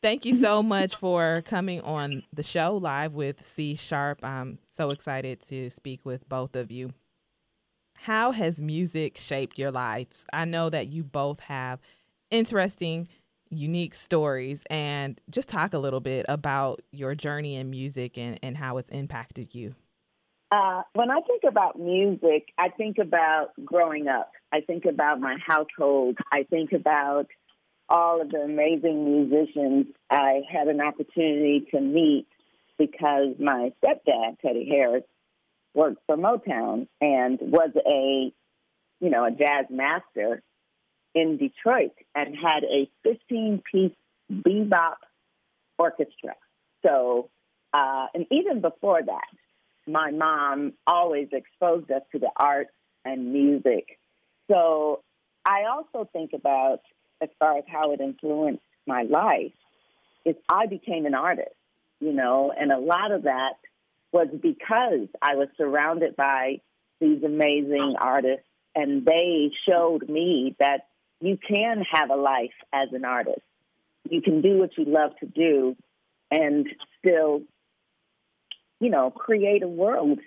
Thank you so much for coming on the show live with C Sharp. I'm so excited to speak with both of you. How has music shaped your lives? I know that you both have interesting, unique stories, and just talk a little bit about your journey in music and, and how it's impacted you. Uh, when I think about music, I think about growing up. I think about my household. I think about all of the amazing musicians I had an opportunity to meet because my stepdad, Teddy Harris, worked for Motown and was a, you know, a jazz master in Detroit and had a 15 piece bebop orchestra. So, uh, and even before that, my mom always exposed us to the arts and music. So I also think about as far as how it influenced my life is I became an artist, you know, and a lot of that was because I was surrounded by these amazing artists and they showed me that you can have a life as an artist. You can do what you love to do and still, you know, create a world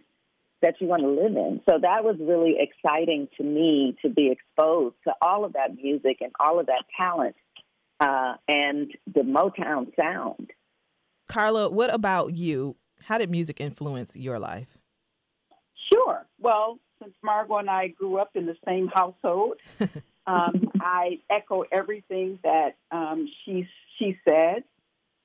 that you want to live in. So that was really exciting to me to be exposed to all of that music and all of that talent uh, and the Motown sound. Carla, what about you? How did music influence your life? Sure. Well, since Margo and I grew up in the same household, um, I echo everything that um, she she said.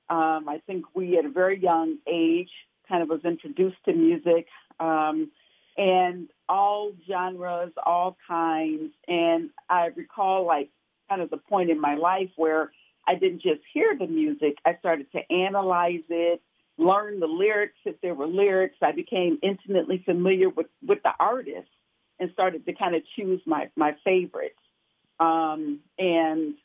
Um, I think we, at a very young age, kind of was introduced to music um, and all genres, all kinds. And I recall, like, kind of the point in my life where I didn't just hear the music, I started to analyze it, learn the lyrics if there were lyrics. I became intimately familiar with, with the artist and started to kind of choose my, my favorites. Um, and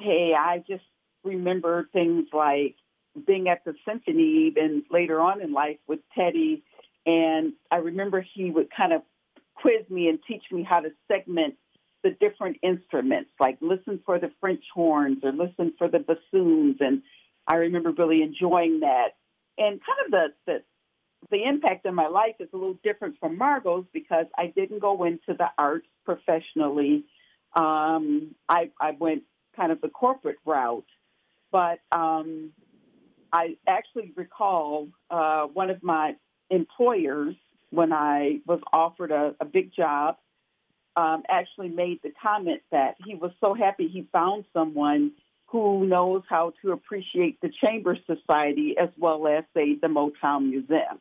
hey, I just remember things like being at the symphony even later on in life with Teddy and I remember he would kind of quiz me and teach me how to segment the different instruments, like listen for the French horns or listen for the bassoons. And I remember really enjoying that. And kind of the, the the impact in my life is a little different from Margo's because I didn't go into the arts professionally. Um, I, I went kind of the corporate route, but um, I actually recall uh, one of my employers, when I was offered a, a big job, um, actually made the comment that he was so happy he found someone who knows how to appreciate the Chamber Society as well as, say, the Motown Museum.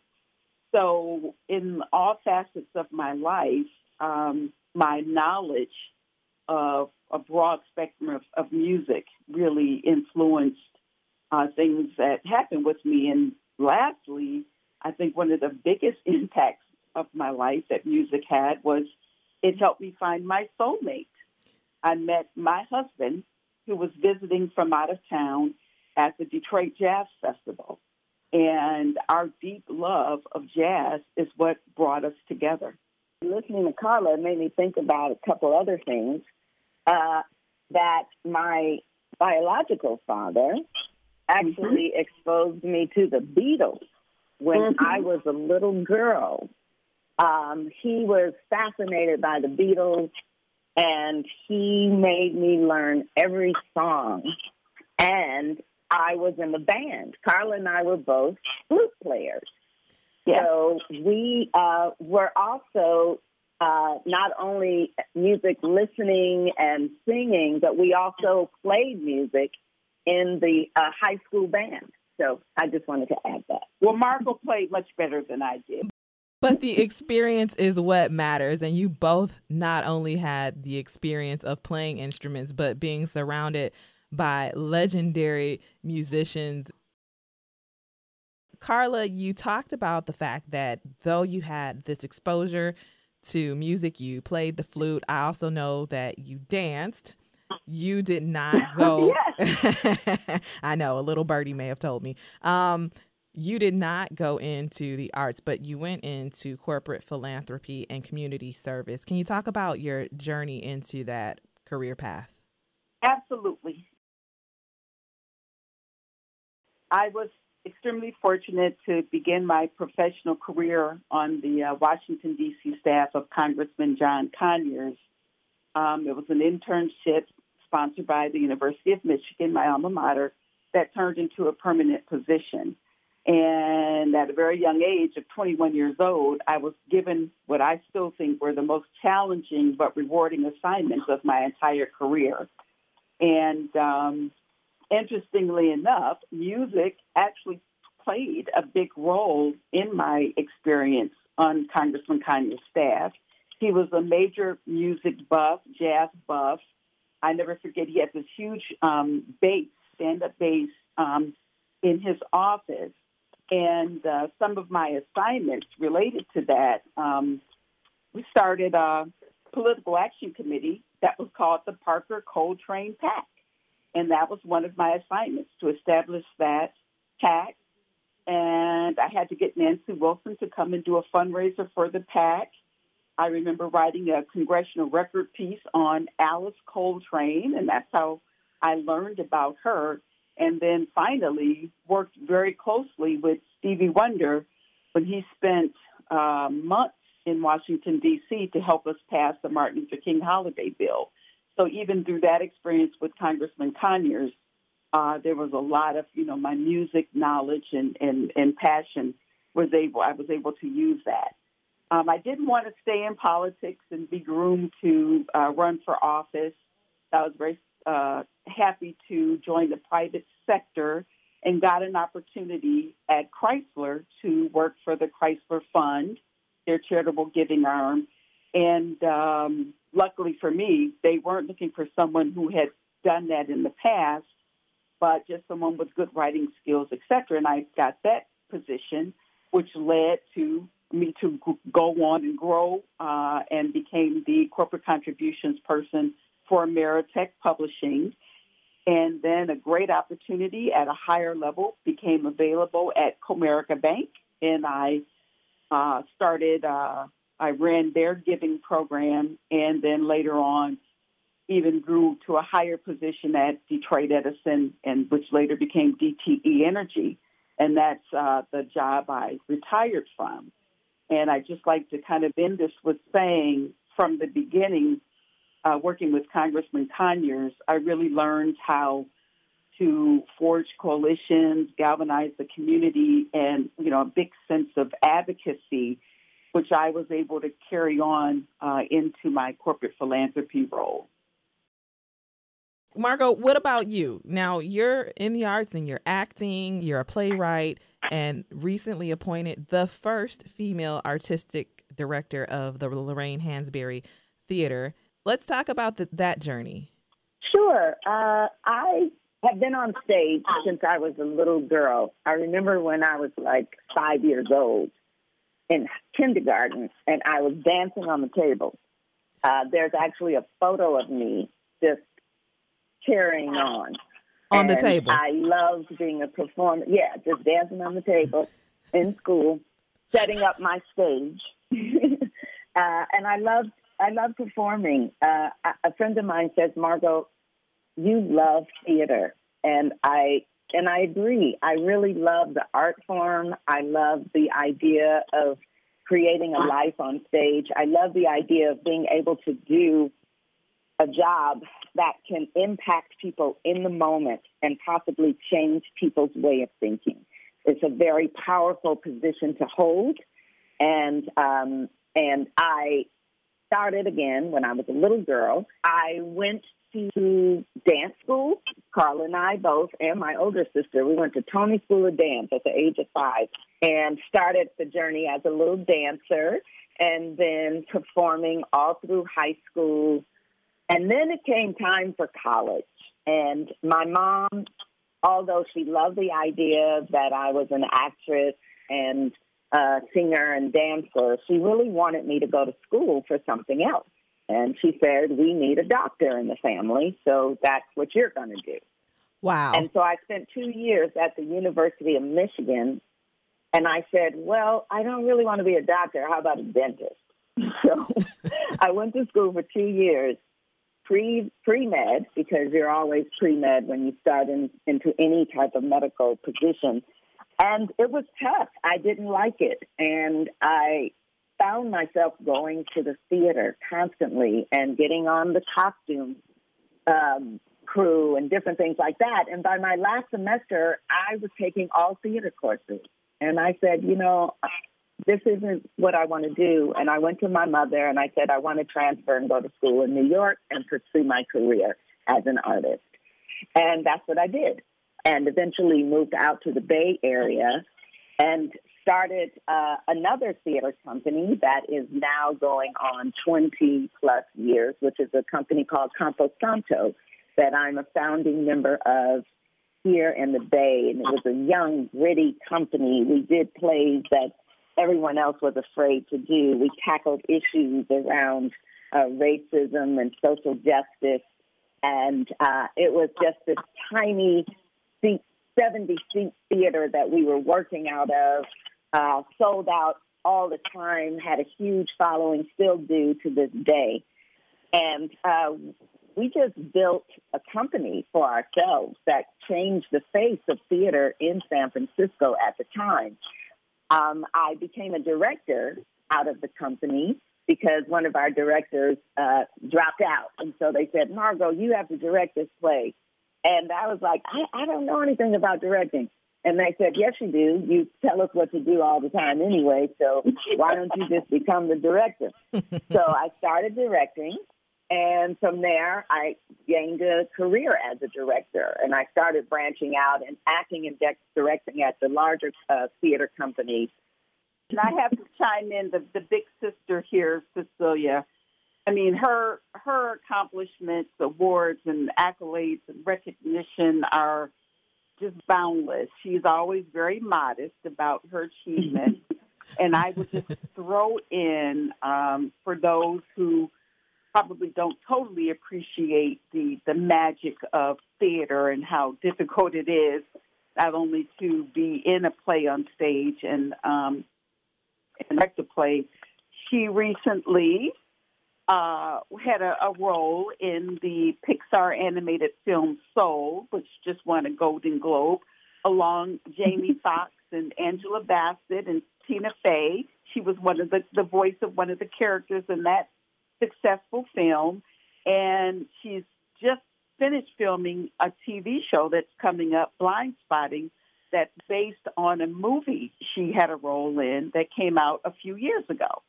So, in all facets of my life, um, my knowledge of a broad spectrum of, of music really influenced uh, things that happened with me. And lastly, I think one of the biggest impacts of my life that music had was it helped me find my soulmate. I met my husband, who was visiting from out of town at the Detroit Jazz Festival. And our deep love of jazz is what brought us together. Listening to Carla made me think about a couple other things. Uh, that my biological father actually mm-hmm. exposed me to the Beatles when mm-hmm. I was a little girl. Um, he was fascinated by the Beatles, and he made me learn every song. And I was in the band. Carla and I were both flute players. Yeah. So we uh, were also uh, not only music listening and singing, but we also played music in the uh, high school band. So I just wanted to add that. Well, Margo played much better than I did. But the experience is what matters. And you both not only had the experience of playing instruments, but being surrounded by legendary musicians. Carla, you talked about the fact that though you had this exposure to music, you played the flute. I also know that you danced you did not go. I know a little birdie may have told me. Um, you did not go into the arts, but you went into corporate philanthropy and community service. Can you talk about your journey into that career path? Absolutely. I was extremely fortunate to begin my professional career on the uh, Washington, D.C. staff of Congressman John Conyers. Um, it was an internship sponsored by the University of Michigan, my alma mater, that turned into a permanent position. And at a very young age of 21 years old, I was given what I still think were the most challenging but rewarding assignments of my entire career. And um, interestingly enough, music actually played a big role in my experience on Congressman Conyers' staff. He was a major music buff, jazz buff. I never forget he had this huge um, bass, stand-up bass, um, in his office, and uh, some of my assignments related to that. Um, we started a political action committee that was called the Parker Coltrane PAC. And that was one of my assignments to establish that PAC. And I had to get Nancy Wilson to come and do a fundraiser for the PAC. I remember writing a congressional record piece on Alice Coltrane, and that's how I learned about her. And then finally worked very closely with Stevie Wonder when he spent uh, months in Washington, D.C. to help us pass the Martin Luther King holiday bill. So even through that experience with Congressman Conyers, uh, there was a lot of, you know, my music knowledge and, and, and passion was able, I was able to use that. Um, I didn't want to stay in politics and be groomed to uh, run for office. I was very uh, happy to join the private sector and got an opportunity at Chrysler to work for the Chrysler Fund, their charitable giving arm. And um, luckily for me, they weren't looking for someone who had done that in the past, but just someone with good writing skills, etc. And I got that position, which led to me to go on and grow uh, and became the corporate contributions person for Ameritech Publishing. And then a great opportunity at a higher level became available at Comerica Bank, and I uh, started uh, I ran their giving program, and then later on, even grew to a higher position at Detroit Edison, and which later became DTE Energy, and that's uh, the job I retired from. And I just like to kind of end this with saying, from the beginning, uh, working with Congressman Conyers, I really learned how to forge coalitions, galvanize the community, and you know a big sense of advocacy which I was able to carry on uh, into my corporate philanthropy role. Margo, what about you? Now, you're in the arts and you're acting, you're a playwright, and recently appointed the first female artistic director of the Lorraine Hansberry Theater. Let's talk about the, that journey. Sure. Uh, I have been on stage since I was a little girl. I remember when I was like five years old in kindergarten, and I was dancing on the table. Uh, there's actually a photo of me just carrying on. On and the table. I loved being a performer. Yeah, just dancing on the table in school, setting up my stage. uh, and I loved I love performing. Uh, a friend of mine says, Margo, you love theater, and I and I agree. I really love the art form. I love the idea of creating a life on stage. I love the idea of being able to do a job that can impact people in the moment and possibly change people's way of thinking. It's a very powerful position to hold, and um, and I started again when I was a little girl. I went to dance school. Carl and I both, and my older sister, we went to Tony School of Dance at the age of five and started the journey as a little dancer and then performing all through high school. And then it came time for college. And my mom, although she loved the idea that I was an actress and a singer and dancer, she really wanted me to go to school for something else. And she said, We need a doctor in the family, so that's what you're going to do. Wow. And so I spent two years at the University of Michigan, and I said, Well, I don't really want to be a doctor. How about a dentist? So I went to school for two years pre pre med because you're always pre med when you start in, into any type of medical position, and it was tough. I didn't like it, and I found myself going to the theater constantly and getting on the costume um, crew and different things like that. And by my last semester, I was taking all theater courses, and I said, you know, this isn't what I want to do. And I went to my mother and I said, I want to transfer and go to school in New York and pursue my career as an artist. And that's what I did. And eventually moved out to the Bay Area and started uh, another theater company that is now going on 20 plus years, which is a company called Campo Santo that I'm a founding member of here in the Bay. And it was a young, gritty company. We did plays that everyone else was afraid to do. We tackled issues around uh, racism and social justice, and uh, it was just this tiny seat, 70 seat theater that we were working out of, uh, sold out all the time, had a huge following, still do to this day. And uh, we just built a company for ourselves that changed the face of theater in San Francisco at the time um, I became a director out of the company because one of our directors uh, dropped out. And so they said, Margo, you have to direct this play. And I was like, I, I don't know anything about directing. And they said, Yes, you do. You tell us what to do all the time anyway. So why don't you just become the director? so I started directing. And from there, I gained a career as a director, and I started branching out and acting and de- directing at the larger uh, theater companies. And I have to chime in the, the big sister here, Cecilia. I mean, her her accomplishments, awards, and accolades and recognition are just boundless. She's always very modest about her achievements. and I would just throw in um, for those who probably don't totally appreciate the the magic of theater and how difficult it is not only to be in a play on stage and um, direct a play. She recently uh, had a, a role in the Pixar animated film Soul, which just won a Golden Globe, along Jamie Foxx and Angela Bassett and Tina Fey. She was one of the the voice of one of the characters in that successful film, and she's just finished filming a TV show that's coming up, Blind Spotting, that's based on a movie she had a role in that came out a few years ago.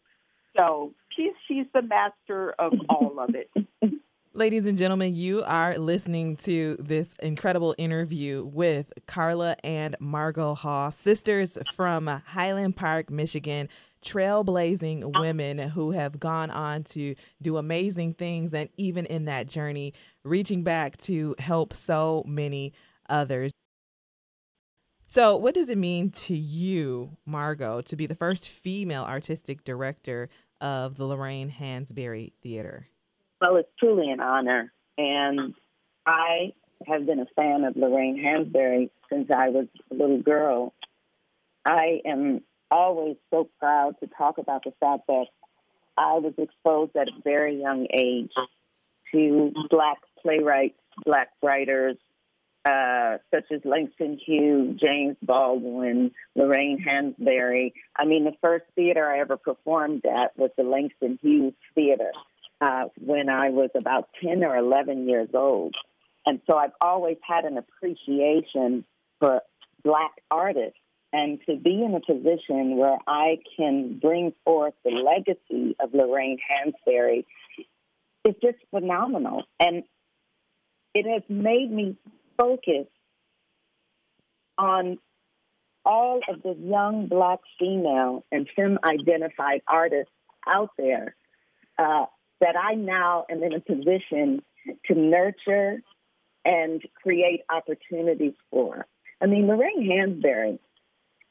So she's she's the master of all of it. Ladies and gentlemen, you are listening to this incredible interview with Carla and Margo Hall, sisters from Highland Park, Michigan trailblazing women who have gone on to do amazing things and even in that journey reaching back to help so many others. So, what does it mean to you, Margo, to be the first female artistic director of the Lorraine Hansberry Theater? Well, it's truly an honor. And I have been a fan of Lorraine Hansberry since I was a little girl. I am always so proud to talk about the fact that I was exposed at a very young age to black playwrights, black writers, uh, such as Langston Hughes, James Baldwin, Lorraine Hansberry. I mean, the first theater I ever performed at was the Langston Hughes Theater uh, when I was about 10 or 11 years old. And so I've always had an appreciation for black artists and to be in a position where I can bring forth the legacy of Lorraine Hansberry is just phenomenal. And it has made me focus on all of the young black female and femme identified artists out there uh, that I now am in a position to nurture and create opportunities for. I mean, Lorraine Hansberry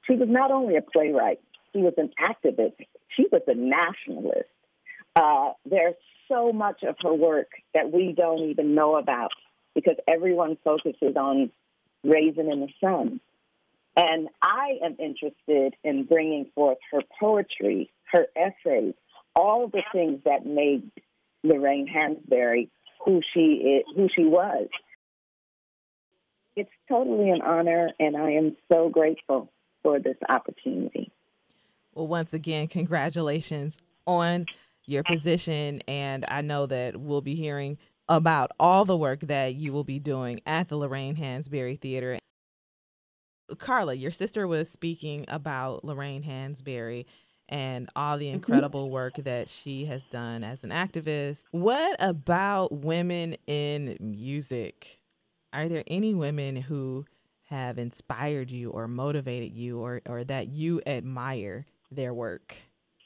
she was not only a playwright, she was an activist, she was a nationalist. Uh, there's so much of her work that we don't even know about because everyone focuses on Raisin in the Sun. And I am interested in bringing forth her poetry, her essays, all the things that made Lorraine Hansberry who she is, who she was. It's totally an honor, and I am so grateful for this opportunity. Well, once again, congratulations on your position, and I know that we'll be hearing about all the work that you will be doing at the Lorraine Hansberry Theater. Carla, your sister was speaking about Lorraine Hansberry and all the mm-hmm. incredible work that she has done as an activist. What about women in music? Are there any women who have inspired you or motivated you or, or that you admire their work?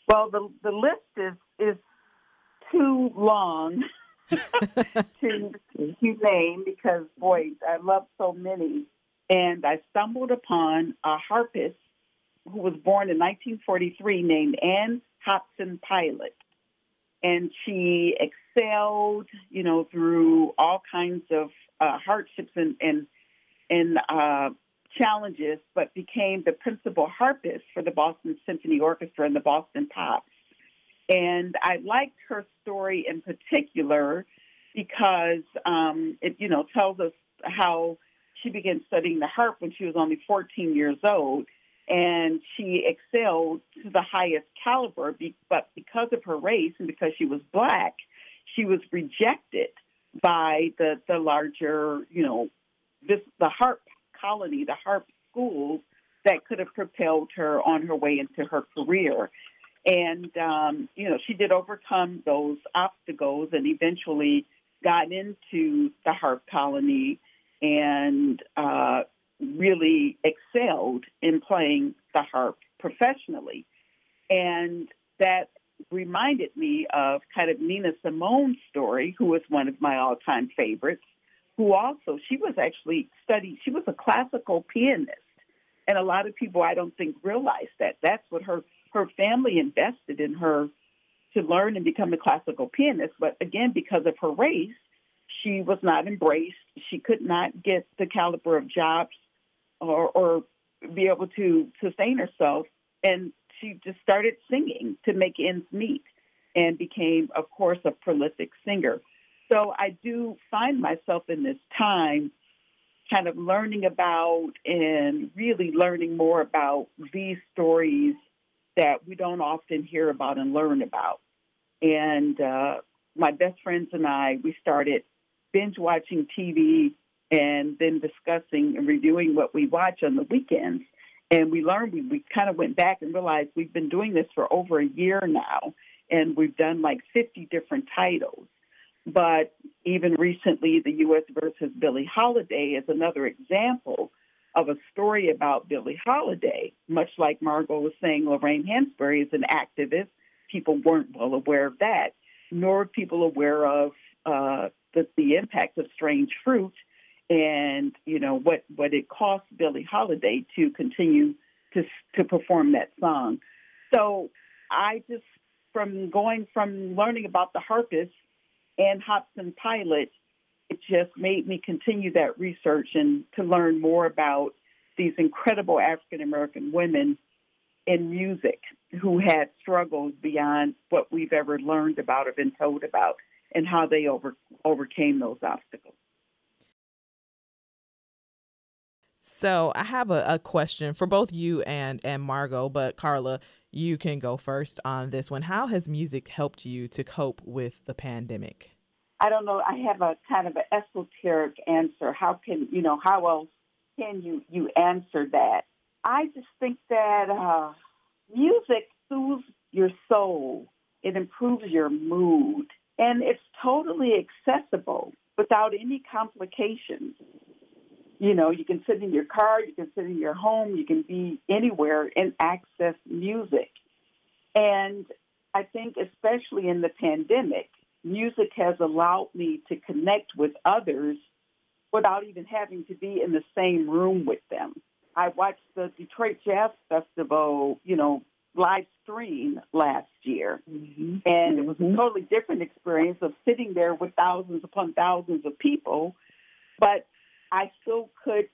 Well, the, the list is, is too long to, to name because, boy, I love so many. And I stumbled upon a harpist who was born in 1943 named Ann Hobson Pilot. And she excelled, you know, through all kinds of uh, hardships and, and, and uh, challenges, but became the principal harpist for the Boston Symphony Orchestra and the Boston Pops. And I liked her story in particular because um, it, you know, tells us how she began studying the harp when she was only 14 years old and she excelled to the highest caliber. But because of her race and because she was black, she was rejected by the the larger, you know, this the harp colony, the harp schools that could have propelled her on her way into her career. And um, you know, she did overcome those obstacles and eventually got into the harp colony and uh, really excelled in playing the harp professionally. And that reminded me of kind of Nina Simone's story, who was one of my all time favorites, who also, she was actually studied, she was a classical pianist. And a lot of people, I don't think, realize that. That's what her, her family invested in her to learn and become a classical pianist. But again, because of her race, she was not embraced. She could not get the caliber of jobs or, or be able to sustain herself. And she just started singing to make ends meet and became, of course, a prolific singer. So I do find myself in this time kind of learning about and really learning more about these stories that we don't often hear about and learn about. And uh, my best friends and I, we started binge watching TV and then discussing and reviewing what we watch on the weekends. And we learned, we, we kind of went back and realized we've been doing this for over a year now, and we've done like 50 different titles. But even recently, the U.S. versus Billie Holiday is another example of a story about Billie Holiday. Much like Margo was saying, Lorraine Hansberry is an activist. People weren't well aware of that, nor were people aware of uh, the, the impact of Strange Fruit and you know what what it cost Billie Holiday to continue to to perform that song. So I just from going from learning about the harpist Ann Hobson Pilot, it just made me continue that research and to learn more about these incredible African American women in music who had struggles beyond what we've ever learned about or been told about and how they over, overcame those obstacles. So I have a, a, question for both you and and Margo, but Carla, you can go first on this one. How has music helped you to cope with the pandemic? I don't know. I have a kind of an esoteric answer. How can you know? How else can you you answer that? I just think that uh, music soothes your soul. It improves your mood, and it's totally accessible without any complications. You know, you can sit in your car, you can sit in your home, you can be anywhere and access music. And I think, especially in the pandemic, music has allowed me to connect with others without even having to be in the same room with them. I watched the Detroit Jazz Festival, you know, live stream last year. Mm-hmm. And it was a mm-hmm. totally different experience of sitting there with thousands upon thousands of people. But I still could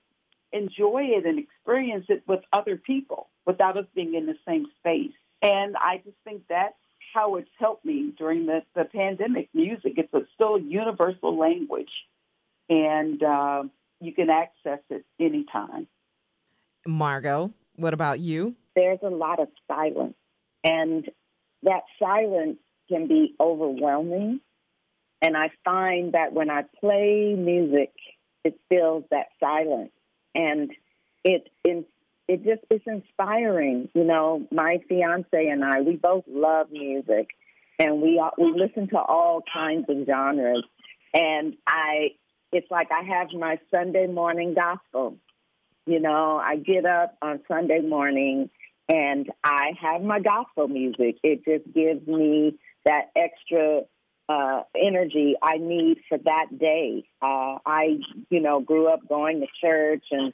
enjoy it and experience it with other people without us being in the same space. And I just think that's how it's helped me during the, the pandemic. Music, it's a still a universal language, and uh, you can access it anytime. Margo, what about you? There's a lot of silence, and that silence can be overwhelming. And I find that when I play music, it fills that silence, and it it, it just is inspiring. You know, my fiance and I, we both love music, and we we listen to all kinds of genres. And I, it's like I have my Sunday morning gospel. You know, I get up on Sunday morning and I have my gospel music. It just gives me that extra uh, energy I need for that day. Uh, I, you know, grew up going to church and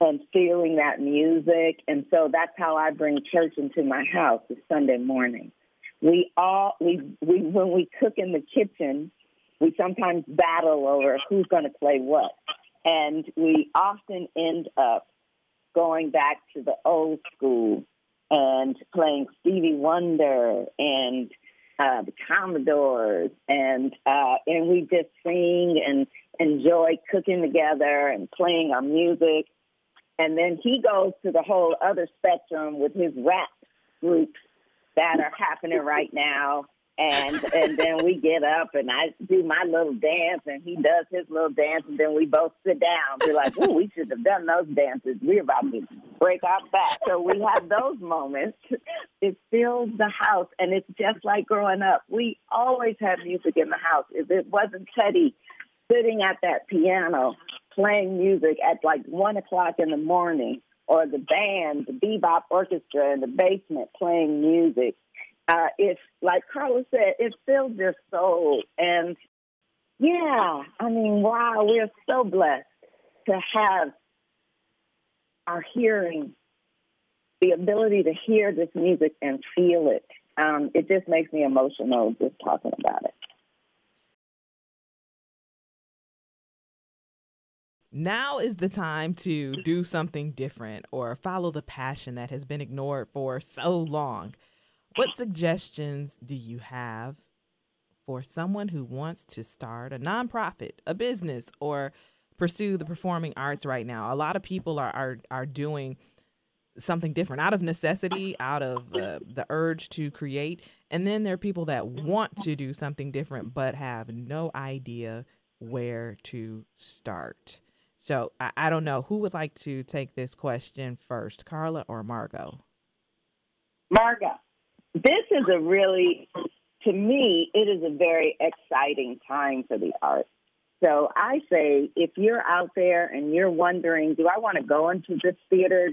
and feeling that music, and so that's how I bring church into my house. Is Sunday morning. We all we we when we cook in the kitchen, we sometimes battle over who's going to play what, and we often end up going back to the old school and playing Stevie Wonder and uh, the Commodores, and uh, and we just sing and enjoy cooking together and playing our music. And then he goes to the whole other spectrum with his rap groups that are happening right now and and then we get up and I do my little dance and he does his little dance and then we both sit down. We're like, oh, we should have done those dances. We're about to break our back. So we have those moments. It fills the house and it's just like growing up. We always had music in the house. If it wasn't Teddy sitting at that piano playing music at like one o'clock in the morning or the band, the bebop orchestra in the basement playing music uh, it's like Carla said, it fills your soul. And yeah, I mean, wow, we're so blessed to have our hearing, the ability to hear this music and feel it. Um, it just makes me emotional just talking about it. Now is the time to do something different or follow the passion that has been ignored for so long. What suggestions do you have for someone who wants to start a nonprofit, a business, or pursue the performing arts right now? A lot of people are are, are doing something different out of necessity, out of uh, the urge to create. And then there are people that want to do something different but have no idea where to start. So I, I don't know who would like to take this question first, Carla or Margo. Margo this is a really, to me, it is a very exciting time for the arts. So I say, if you're out there and you're wondering, do I want to go into this theater,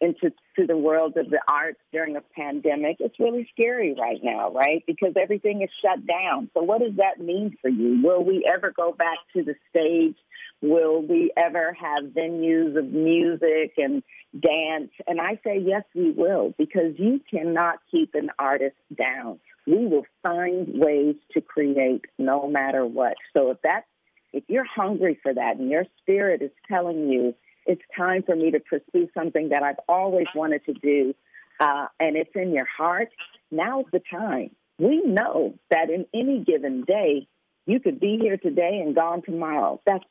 into to the world of the arts during a pandemic? It's really scary right now, right? Because everything is shut down. So what does that mean for you? Will we ever go back to the stage? Will we ever have venues of music and dance? And I say, yes, we will, because you cannot keep an artist down. We will find ways to create no matter what. So if that's, if you're hungry for that and your spirit is telling you it's time for me to pursue something that I've always wanted to do, uh, and it's in your heart, now's the time. We know that in any given day, you could be here today and gone tomorrow. That's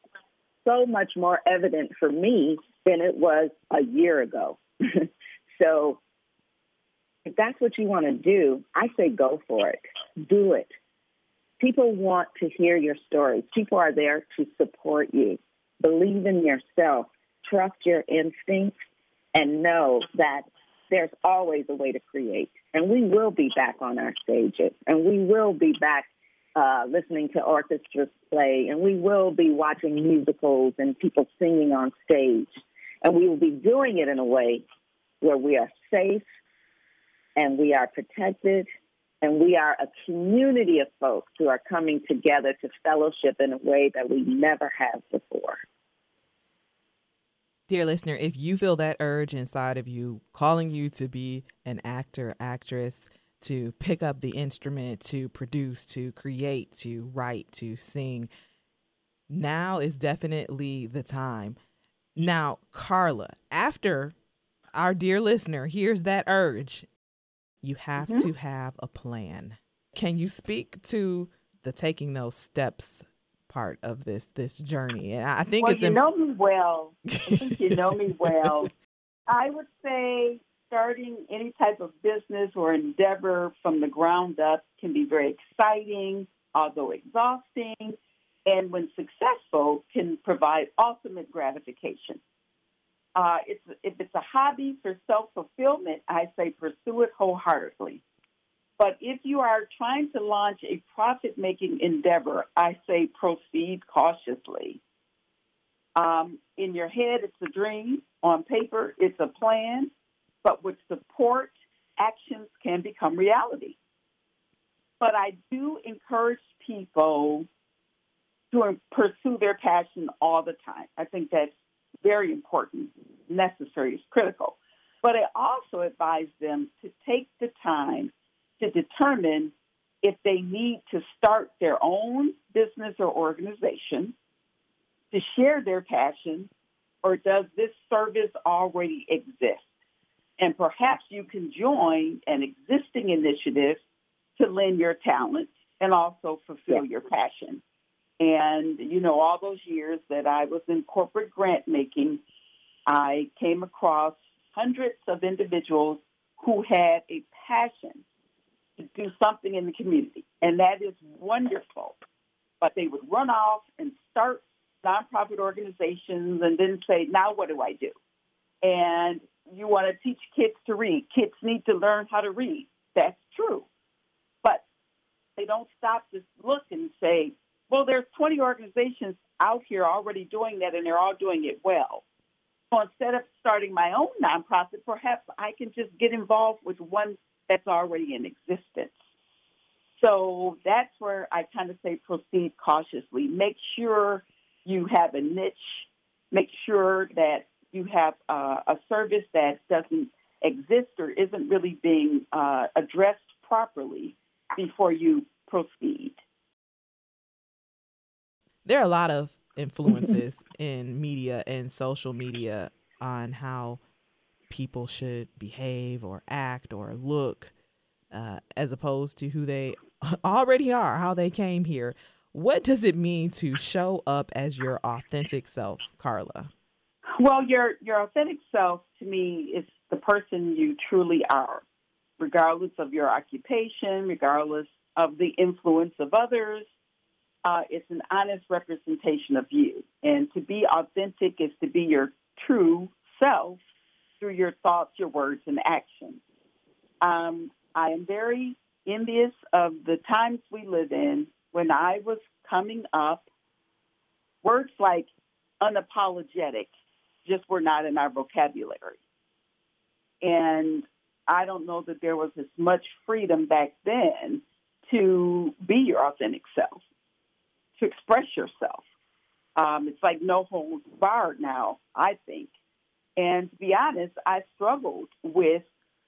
so much more evident for me than it was a year ago. so if that's what you want to do, I say go for it. Do it. People want to hear your stories. People are there to support you. Believe in yourself. Trust your instincts and know that there's always a way to create. And we will be back on our stages and we will be back uh, listening to orchestras play, and we will be watching musicals and people singing on stage. And we will be doing it in a way where we are safe and we are protected and we are a community of folks who are coming together to fellowship in a way that we never have before. Dear listener, if you feel that urge inside of you calling you to be an actor, actress, to pick up the instrument, to produce, to create, to write, to sing. Now is definitely the time. Now, Carla, after our dear listener hears that urge you have mm-hmm. to have a plan. Can you speak to the taking those steps part of this this journey? And I think well, it's you know me well. I think you know me well. I would say starting any type of business or endeavor from the ground up can be very exciting, although exhausting, and when successful, can provide ultimate gratification. Uh, it's, if it's a hobby for self fulfillment, I say pursue it wholeheartedly. But if you are trying to launch a profit making endeavor, I say proceed cautiously. Um, in your head, it's a dream. On paper, it's a plan. But with support, actions can become reality. But I do encourage people to pursue their passion all the time. I think that's very important, necessary, is critical. But I also advise them to take the time to determine if they need to start their own business or organization to share their passion, or does this service already exist? And perhaps you can join an existing initiative to lend your talent and also fulfill your passion. And, you know, all those years that I was in corporate grant making, I came across hundreds of individuals who had a passion to do something in the community. And that is wonderful. But they would run off and start nonprofit organizations and then say, now what do I do? And you want to teach kids to read. Kids need to learn how to read. That's true. But they don't stop to look and say, well, there's 20 organizations out here already doing that, and they're all doing it well. So instead of starting my own nonprofit, perhaps I can just get involved with one that's already in existence. So that's where I kind of say proceed cautiously. Make sure you have a niche. Make sure that you have uh, a service that doesn't exist or isn't really being uh, addressed properly before you proceed there are a lot of influences in media and social media on how people should behave or act or look uh, as opposed to who they already are, how they came here. What does it mean to show up as your authentic self, Carla? Well, your your authentic self to me is the person you truly are, regardless of your occupation, regardless of the influence of others, uh, it's an honest representation of you. And to be authentic is to be your true self through your thoughts, your words, and actions. Um, I am very envious of the times we live in. When I was coming up, words like unapologetic just were not in our vocabulary. And I don't know that there was as much freedom back then to be your authentic self to express yourself. Um, it's like no holds barred now, I think. And to be honest, I struggled with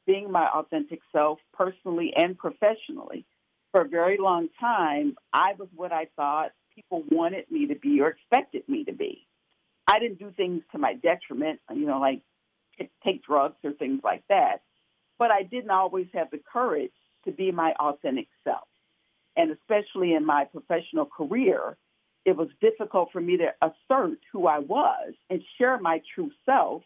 being my authentic self personally and professionally. For a very long time, I was what I thought people wanted me to be or expected me to be. I didn't do things to my detriment, you know, like take drugs or things like that. But I didn't always have the courage to be my authentic self and especially in my professional career, it was difficult for me to assert who I was and share my true self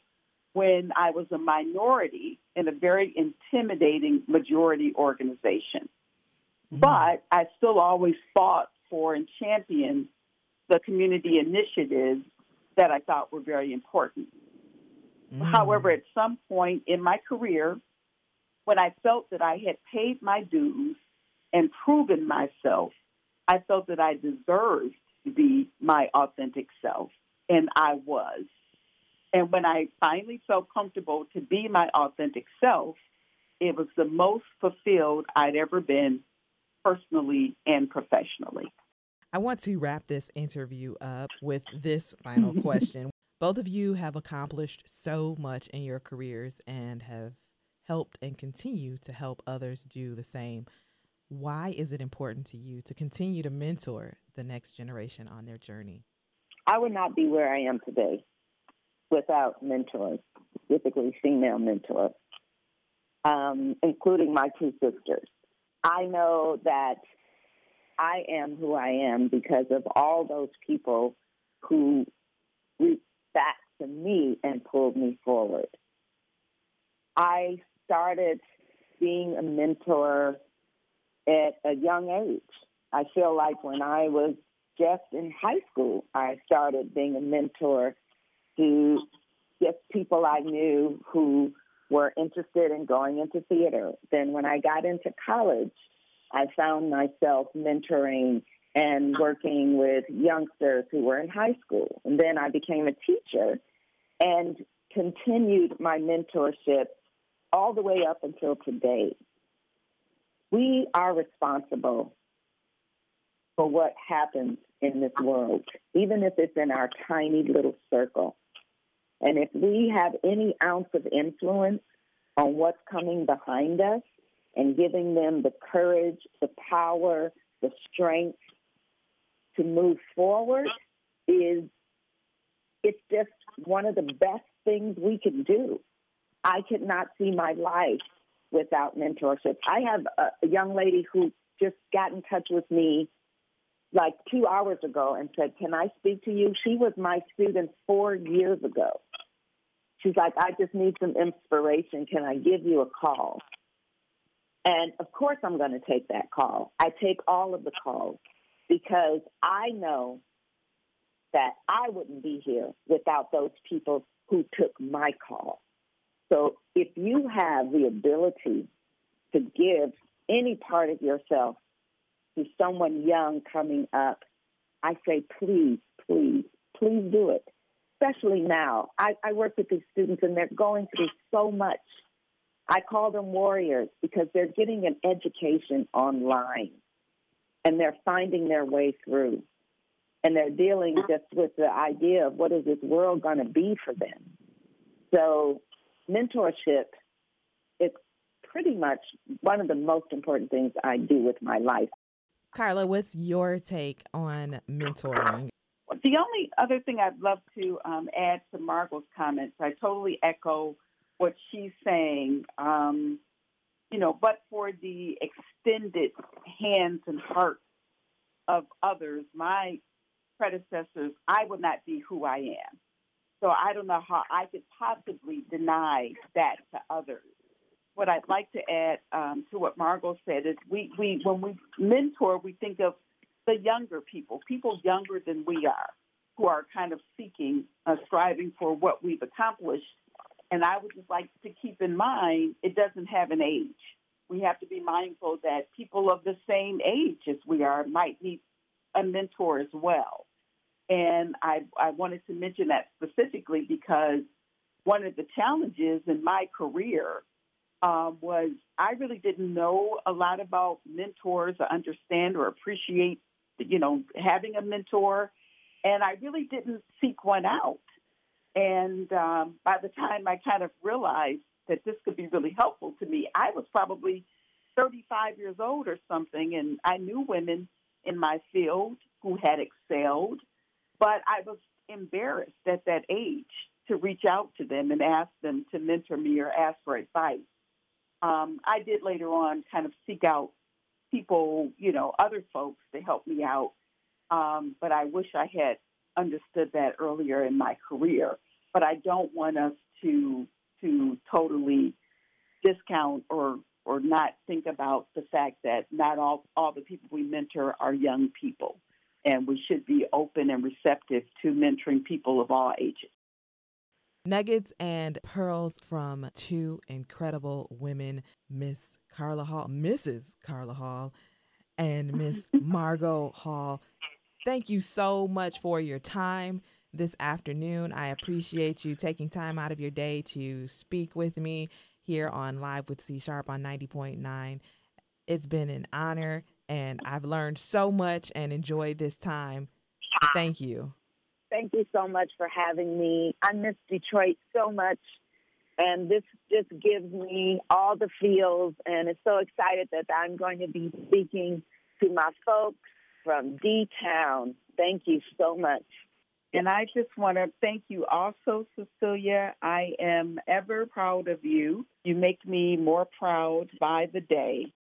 when I was a minority in a very intimidating majority organization. Mm-hmm. But I still always fought for and championed the community initiatives that I thought were very important. Mm-hmm. However, at some point in my career, when I felt that I had paid my dues and proven myself, I felt that I deserved to be my authentic self, and I was. And when I finally felt comfortable to be my authentic self, it was the most fulfilled I'd ever been personally and professionally. I want to wrap this interview up with this final question. Both of you have accomplished so much in your careers and have helped and continue to help others do the same. Why is it important to you to continue to mentor the next generation on their journey? I would not be where I am today without mentors, specifically female mentors. um, including my two sisters. I know that I am who I am because of all those people who reached back to me and pulled me forward. I started being a mentor at a young age. I feel like when I was just in high school, I started being a mentor to just people I knew who were interested in going into theater. Then when I got into college, I found myself mentoring and working with youngsters who were in high school. And then I became a teacher and continued my mentorship all the way up until today. We are responsible for what happens in this world, even if it's in our tiny little circle. And if we have any ounce of influence on what's coming behind us and giving them the courage, the power, the strength to move forward, is it's just one of the best things we can do. I could not see my life without mentorship. I have a, a young lady who just got in touch with me like two hours ago and said, Can I speak to you? She was my student four years ago. She's like, I just need some inspiration. Can I give you a call? And of course, I'm going to take that call. I take all of the calls because I know that I wouldn't be here without those people who took my call. So if you have the ability to give any part of yourself to someone young coming up, I say, please, please, please do it. Especially now. I, I work with these students and they're going through so much. I call them warriors because they're getting an education online and they're finding their way through. And they're dealing just with the idea of what is this world going to be for them. So mentorship is pretty much one of the most important things I do with my life. Carla, what's your take on mentoring? The only other thing I'd love to um, add to Margo's comments, I totally echo what she's saying. Um, you know, but for the extended hands and hearts of others, my predecessors, I would not be who I am. So I don't know how I could possibly deny that to others. What I'd like to add um, to what Margo said is we, we when we mentor, we think of the younger people, people younger than we are, who are kind of seeking, uh, striving for what we've accomplished. And I would just like to keep in mind it doesn't have an age. We have to be mindful that people of the same age as we are might need a mentor as well. And I, I wanted to mention that specifically because one of the challenges in my career um, was I really didn't know a lot about mentors or understand or appreciate, you know, having a mentor. And I really didn't seek one out. And um, by the time I kind of realized that this could be really helpful to me, I was probably 35 years old or something, and I knew women in my field who had excelled but I was embarrassed at that age to reach out to them and ask them to mentor me or ask for advice. Um, I did later on kind of seek out people, you know, other folks to help me out. Um, but I wish I had understood that earlier in my career. But I don't want us to to totally discount or or not think about the fact that not all all the people we mentor are young people and we should be open and receptive to mentoring people of all ages. Nuggets and pearls from two incredible women, Miss Carla Hall, Mrs. Carla Hall, and Miss Margo Hall. Thank you so much for your time this afternoon. I appreciate you taking time out of your day to speak with me here on Live with C Sharp on 90.9. It's been an honor and I've learned so much and enjoyed this time. Thank you. Thank you so much for having me. I miss Detroit so much, and this just gives me all the feels, and it's so excited that I'm going to be speaking to my folks from D Town. Thank you so much. And I just want to thank you also, Cecilia. I am ever proud of you. You make me more proud by the day.